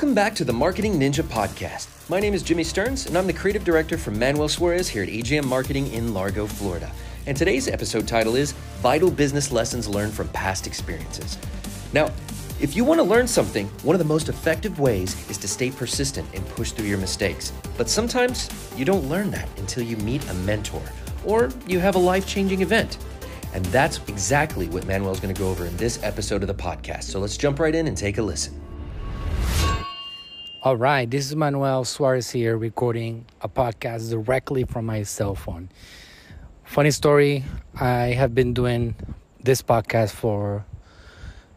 Welcome back to the Marketing Ninja Podcast. My name is Jimmy Stearns, and I'm the creative director for Manuel Suarez here at AGM Marketing in Largo, Florida. And today's episode title is Vital Business Lessons Learned from Past Experiences. Now, if you want to learn something, one of the most effective ways is to stay persistent and push through your mistakes. But sometimes you don't learn that until you meet a mentor or you have a life changing event. And that's exactly what Manuel's going to go over in this episode of the podcast. So let's jump right in and take a listen. All right, this is Manuel Suarez here recording a podcast directly from my cell phone. Funny story, I have been doing this podcast for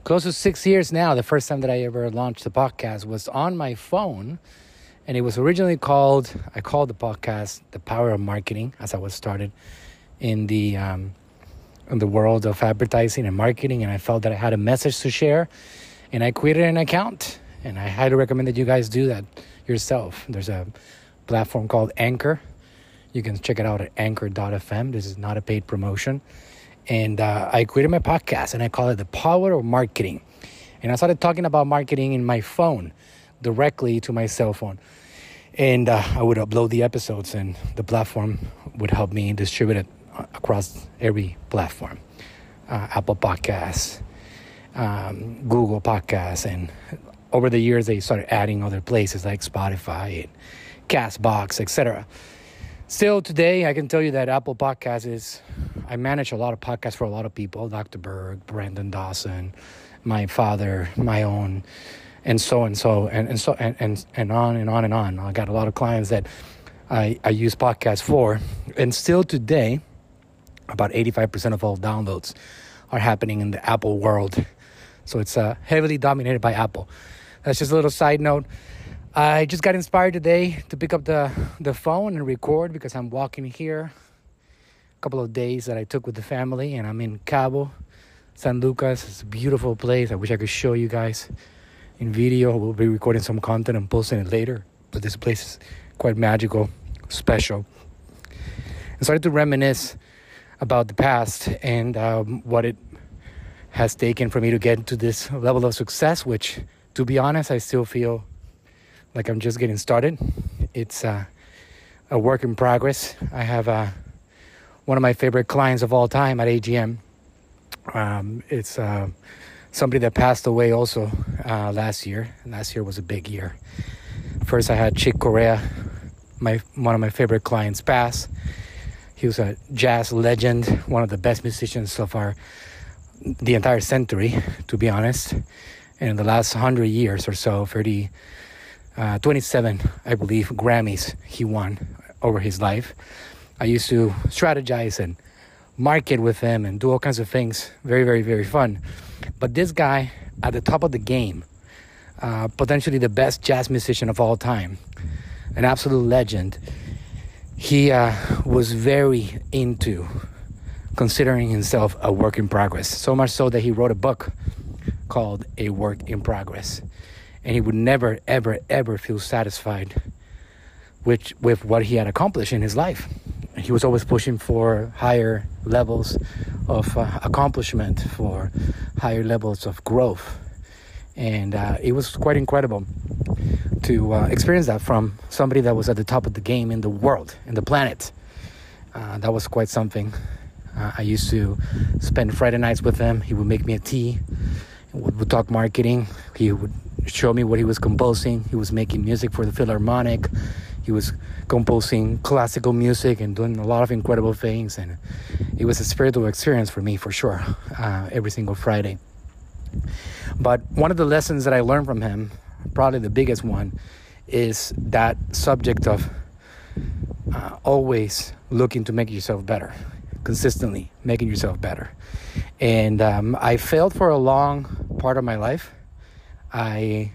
close to six years now. The first time that I ever launched the podcast was on my phone, and it was originally called. I called the podcast "The Power of Marketing" as I was started in the um, in the world of advertising and marketing, and I felt that I had a message to share, and I created an account. And I highly recommend that you guys do that yourself. There's a platform called Anchor. You can check it out at anchor.fm. This is not a paid promotion and uh, I created my podcast and I call it The Power of Marketing. And I started talking about marketing in my phone directly to my cell phone. And uh, I would upload the episodes, and the platform would help me distribute it across every platform uh, Apple Podcasts, um, Google Podcasts, and over the years they started adding other places like Spotify and Castbox, etc. Still today, I can tell you that Apple Podcast is I manage a lot of podcasts for a lot of people Dr. Berg, Brandon Dawson, my father, my own, and so and so, and, and so and, and, and on and on and on. I got a lot of clients that I, I use podcasts for. And still today, about 85% of all downloads are happening in the Apple world. So it's uh, heavily dominated by Apple. That's just a little side note. I just got inspired today to pick up the, the phone and record because I'm walking here A couple of days that I took with the family, and I'm in Cabo, San Lucas. It's a beautiful place. I wish I could show you guys in video. We'll be recording some content and posting it later. But this place is quite magical, special. And started to reminisce about the past and um, what it has taken for me to get to this level of success, which, to be honest, I still feel like I'm just getting started. It's uh, a work in progress. I have a one of my favorite clients of all time at AGM. Um, it's uh, somebody that passed away also uh, last year. Last year was a big year. First, I had Chick Corea, my one of my favorite clients, pass. He was a jazz legend, one of the best musicians so far, the entire century, to be honest. In the last hundred years or so, 30, uh, 27, I believe, Grammys he won over his life. I used to strategize and market with him and do all kinds of things. Very, very, very fun. But this guy at the top of the game, uh, potentially the best jazz musician of all time, an absolute legend, he uh, was very into considering himself a work in progress. So much so that he wrote a book called A Work in Progress. And he would never, ever, ever feel satisfied with, with what he had accomplished in his life he was always pushing for higher levels of uh, accomplishment, for higher levels of growth. And uh, it was quite incredible to uh, experience that from somebody that was at the top of the game in the world, in the planet. Uh, that was quite something. Uh, I used to spend Friday nights with him. He would make me a tea. We would talk marketing. He would show me what he was composing. He was making music for the Philharmonic. He was composing classical music and doing a lot of incredible things. And it was a spiritual experience for me for sure uh, every single friday. But one of the lessons that i learned from him probably the biggest one is that subject of uh, always looking to make yourself better. Consistently making yourself better and um, i failed for a long part of my life i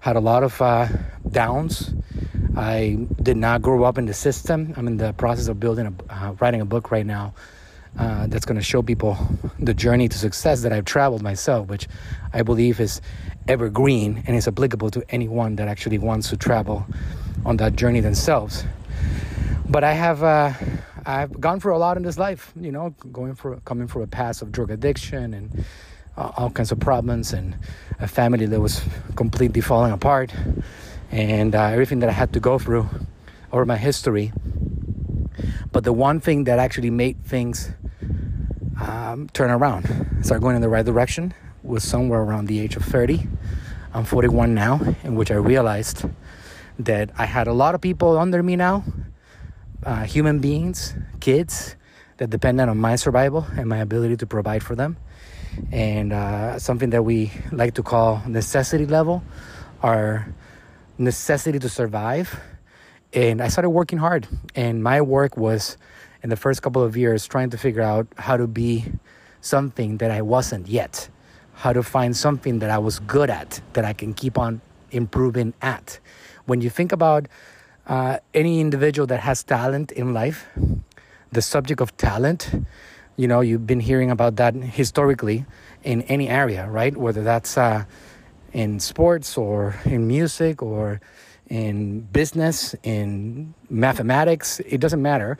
had a lot of uh, downs I did not grow up in the system. I'm in the process of building a, uh, writing a book right now uh, that's going to show people the journey to success that I've traveled myself, which I believe is evergreen and is applicable to anyone that actually wants to travel on that journey themselves. But I have uh, I've gone through a lot in this life, you know, going for coming from a past of drug addiction and uh, all kinds of problems and a family that was completely falling apart and uh, everything that I had to go through over my history. But the one thing that actually made things um, turn around, start going in the right direction, was somewhere around the age of 30. I'm 41 now, in which I realized that I had a lot of people under me now, uh, human beings, kids, that depended on my survival and my ability to provide for them. And uh, something that we like to call necessity level, our necessity to survive. And I started working hard. And my work was, in the first couple of years, trying to figure out how to be something that I wasn't yet, how to find something that I was good at, that I can keep on improving at. When you think about uh, any individual that has talent in life, the subject of talent, you know, you've been hearing about that historically in any area, right? Whether that's uh, in sports or in music or in business, in mathematics, it doesn't matter.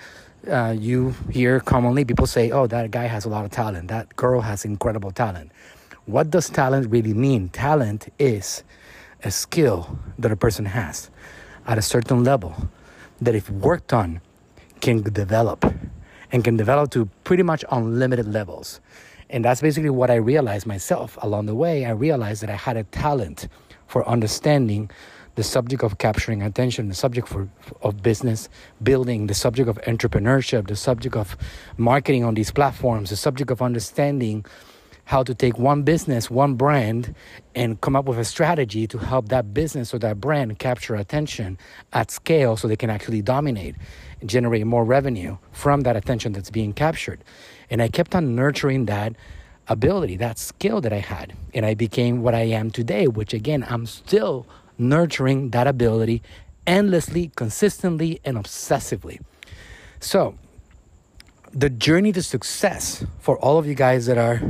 Uh, you hear commonly people say, oh, that guy has a lot of talent, that girl has incredible talent. What does talent really mean? Talent is a skill that a person has at a certain level that, if worked on, can develop and can develop to pretty much unlimited levels. And that's basically what I realized myself along the way. I realized that I had a talent for understanding the subject of capturing attention, the subject for, of business building, the subject of entrepreneurship, the subject of marketing on these platforms, the subject of understanding how to take one business, one brand, and come up with a strategy to help that business or that brand capture attention at scale so they can actually dominate and generate more revenue from that attention that's being captured. And I kept on nurturing that ability, that skill that I had. And I became what I am today, which again, I'm still nurturing that ability endlessly, consistently, and obsessively. So, the journey to success for all of you guys that are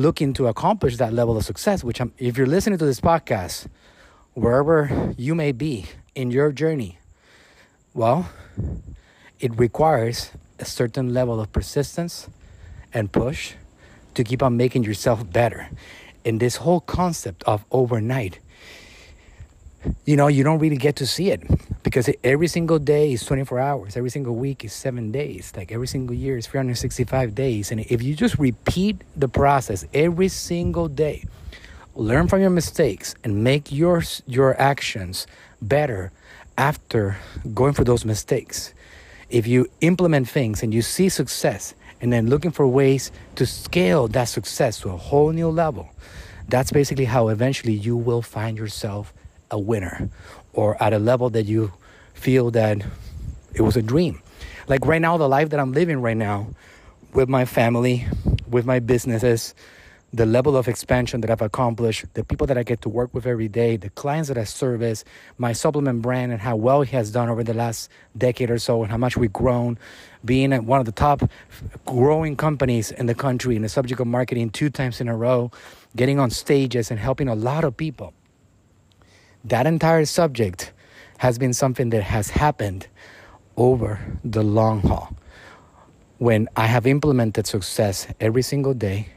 looking to accomplish that level of success, which I'm, if you're listening to this podcast, wherever you may be in your journey, well, it requires a certain level of persistence and push to keep on making yourself better. And this whole concept of overnight, you know, you don't really get to see it because every single day is 24 hours, every single week is seven days, like every single year is 365 days. And if you just repeat the process every single day, learn from your mistakes and make your, your actions better after going through those mistakes. If you implement things and you see success and then looking for ways to scale that success to a whole new level, that's basically how eventually you will find yourself a winner or at a level that you feel that it was a dream. Like right now, the life that I'm living right now with my family, with my businesses, the level of expansion that I've accomplished, the people that I get to work with every day, the clients that I service, my supplement brand, and how well he has done over the last decade or so, and how much we've grown, being at one of the top growing companies in the country in the subject of marketing two times in a row, getting on stages and helping a lot of people. That entire subject has been something that has happened over the long haul. When I have implemented success every single day,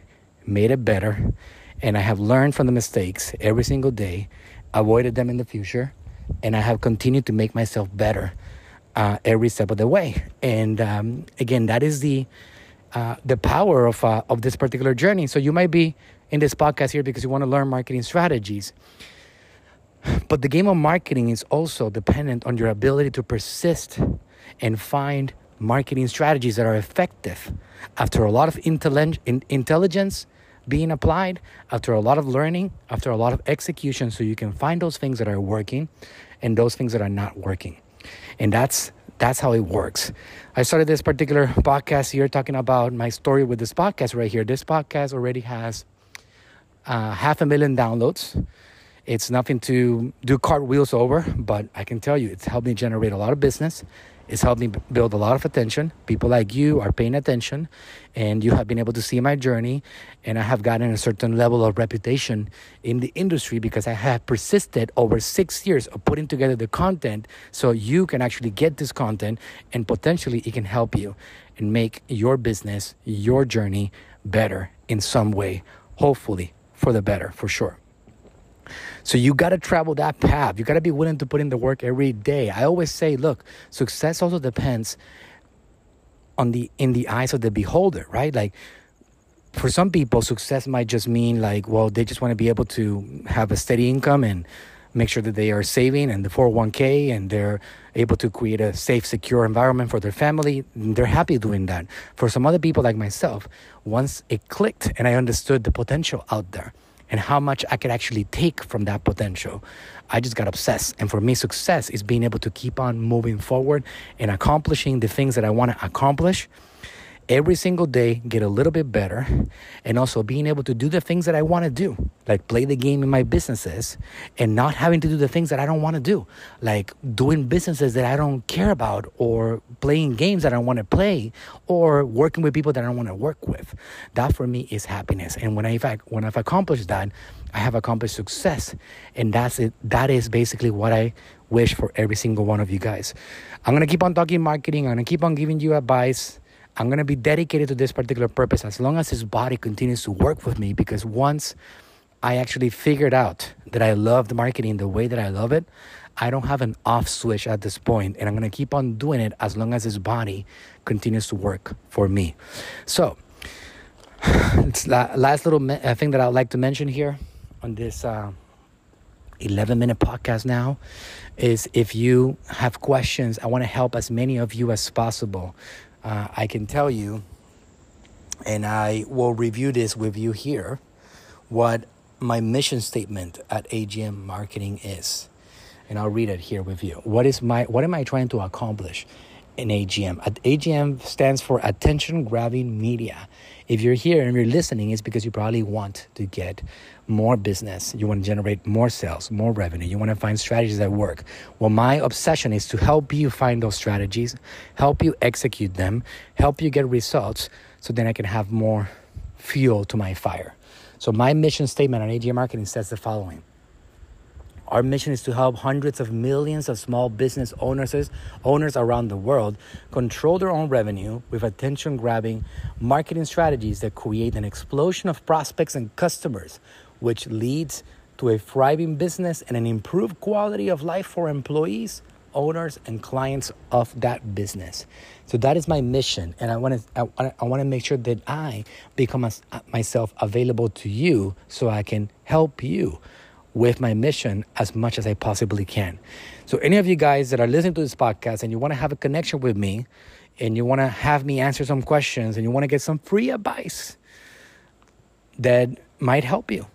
made it better, and I have learned from the mistakes every single day, avoided them in the future, and I have continued to make myself better uh, every step of the way. And um, again, that is the uh, the power of uh, of this particular journey. So you might be in this podcast here because you want to learn marketing strategies. But the game of marketing is also dependent on your ability to persist and find marketing strategies that are effective after a lot of intelligence being applied, after a lot of learning, after a lot of execution, so you can find those things that are working and those things that are not working. And that's that's how it works. I started this particular podcast here talking about my story with this podcast right here. This podcast already has uh, half a million downloads. It's nothing to do cartwheels over, but I can tell you it's helped me generate a lot of business. It's helped me build a lot of attention. People like you are paying attention, and you have been able to see my journey. And I have gotten a certain level of reputation in the industry because I have persisted over six years of putting together the content so you can actually get this content and potentially it can help you and make your business, your journey better in some way hopefully for the better, for sure. So you got to travel that path. You got to be willing to put in the work every day. I always say, look, success also depends on the in the eyes of the beholder, right? Like for some people, success might just mean like, well, they just want to be able to have a steady income and make sure that they are saving and the 401k and they're able to create a safe, secure environment for their family. They're happy doing that. For some other people like myself, once it clicked and I understood the potential out there and how much I could actually take from that potential, I just got obsessed. And for me, success is being able to keep on moving forward and accomplishing the things that I want to accomplish every single day get a little bit better and also being able to do the things that I want to do, like play the game in my businesses and not having to do the things that I don't want to do, like doing businesses that I don't care about or playing games that I want to play or working with people that I don't want to work with. That for me is happiness. And when I when I've accomplished that, I have accomplished success. And that's it. That is basically what I wish for every single one of you guys. I'm to keep on talking marketing. I'm to keep on giving you advice I'm going to be dedicated to this particular purpose as long as this body continues to work with me because once I actually figured out that I love marketing the way that I love it, I don't have an off switch at this point, and I'm gonna keep on doing it as long as this body continues to work for me. So, it's last little me- uh, thing that I'd like to mention here on this uh, 11 minute podcast now is if you have questions, I want to help as many of you as possible uh, I can tell you, and I will review this with you here, what my mission statement at AGM Marketing is. And I'll read it here with you. What is my what am I trying to accomplish in AGM? AGM stands for attention grabbing media. If you're here and you're listening, it's because you probably want to get more business. You want to generate more sales, more revenue. You want to find strategies that work. Well, my obsession is to help you find those strategies, help you execute them, help you get results so then I can have more fuel to my fire. So, my mission statement on AGM Marketing says the following our mission is to help hundreds of millions of small business owners, owners around the world control their own revenue with attention grabbing marketing strategies that create an explosion of prospects and customers which leads to a thriving business and an improved quality of life for employees, owners, and clients of that business. So that is my mission, and I want to I, want to make sure that I become a, myself available to you, so I can help you with my mission as much as I possibly can. So any of you guys that are listening to this podcast and you want to have a connection with me, and you want to have me answer some questions, and you want to get some free advice that might help you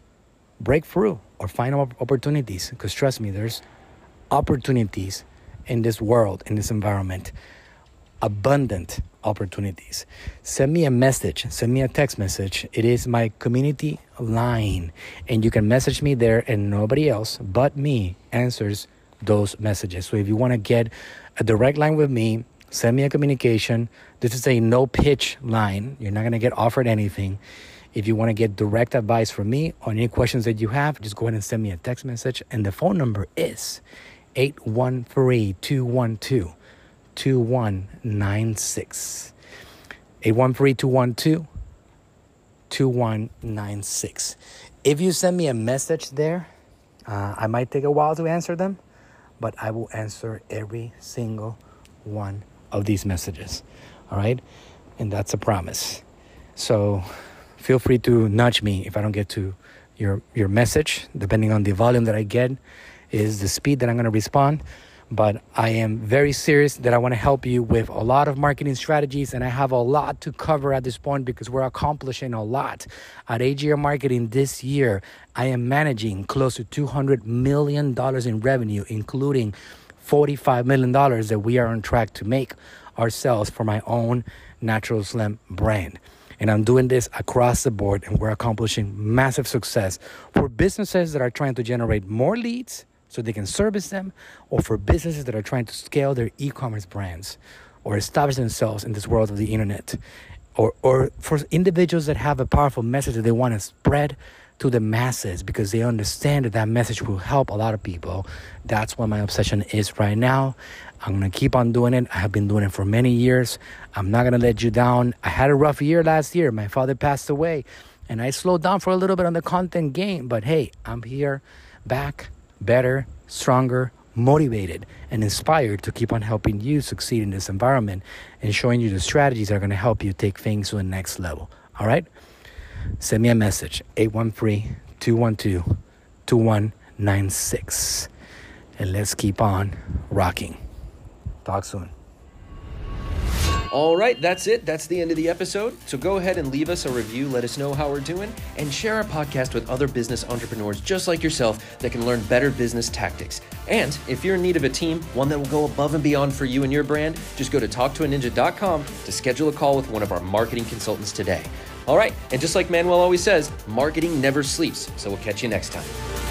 break through or find opportunities. Because trust me, there's opportunities in this world, in this environment, abundant opportunities. Send me a message, send me a text message. It is my community line, and you can message me there, and nobody else but me answers those messages. So if you want to get a direct line with me, send me a communication. This is a no pitch line. You're not going to get offered anything. If you want to get direct advice from me on any questions that you have, just go ahead and send me a text message. And the phone number is 813 212 2196. 813 212 2196. If you send me a message there, uh, I might take a while to answer them, but I will answer every single one of these messages. All right? And that's a promise. So, feel free to nudge me if I don't get to your your message. Depending on the volume that I get, is the speed that I'm going to respond. But I am very serious that I want to help you with a lot of marketing strategies, and I have a lot to cover at this point because we're accomplishing a lot at AGM Marketing this year. I am managing close to 200 million dollars in revenue, including 45 million dollars that we are on track to make ourselves for my own Natural Slim brand. And I'm doing this across the board, and we're accomplishing massive success for businesses that are trying to generate more leads so they can service them, or for businesses that are trying to scale their e commerce brands or establish themselves in this world of the internet, or, or for individuals that have a powerful message that they want to spread to the masses because they understand that that message will help a lot of people. That's what my obsession is right now. I'm going to keep on doing it. I have been doing it for many years. I'm not going to let you down. I had a rough year last year. My father passed away. and I slowed down for a little bit on the content game. But hey, I'm here, back, better, stronger, motivated, and inspired to keep on helping you succeed in this environment and showing you the strategies that are going to help you take things to the next level. All right? Send me a message 813 212 2196. And let's keep on rocking. Talk soon. All right, that's it. That's the end of the episode. So go ahead and leave us a review, let us know how we're doing, and share our podcast with other business entrepreneurs just like yourself that can learn better business tactics. And if you're in need of a team, one that will go above and beyond for you and your brand, just go to talktoaninja.com to schedule a call with one of our marketing consultants today. All right, and just like Manuel always says, marketing never sleeps. So we'll catch you next time.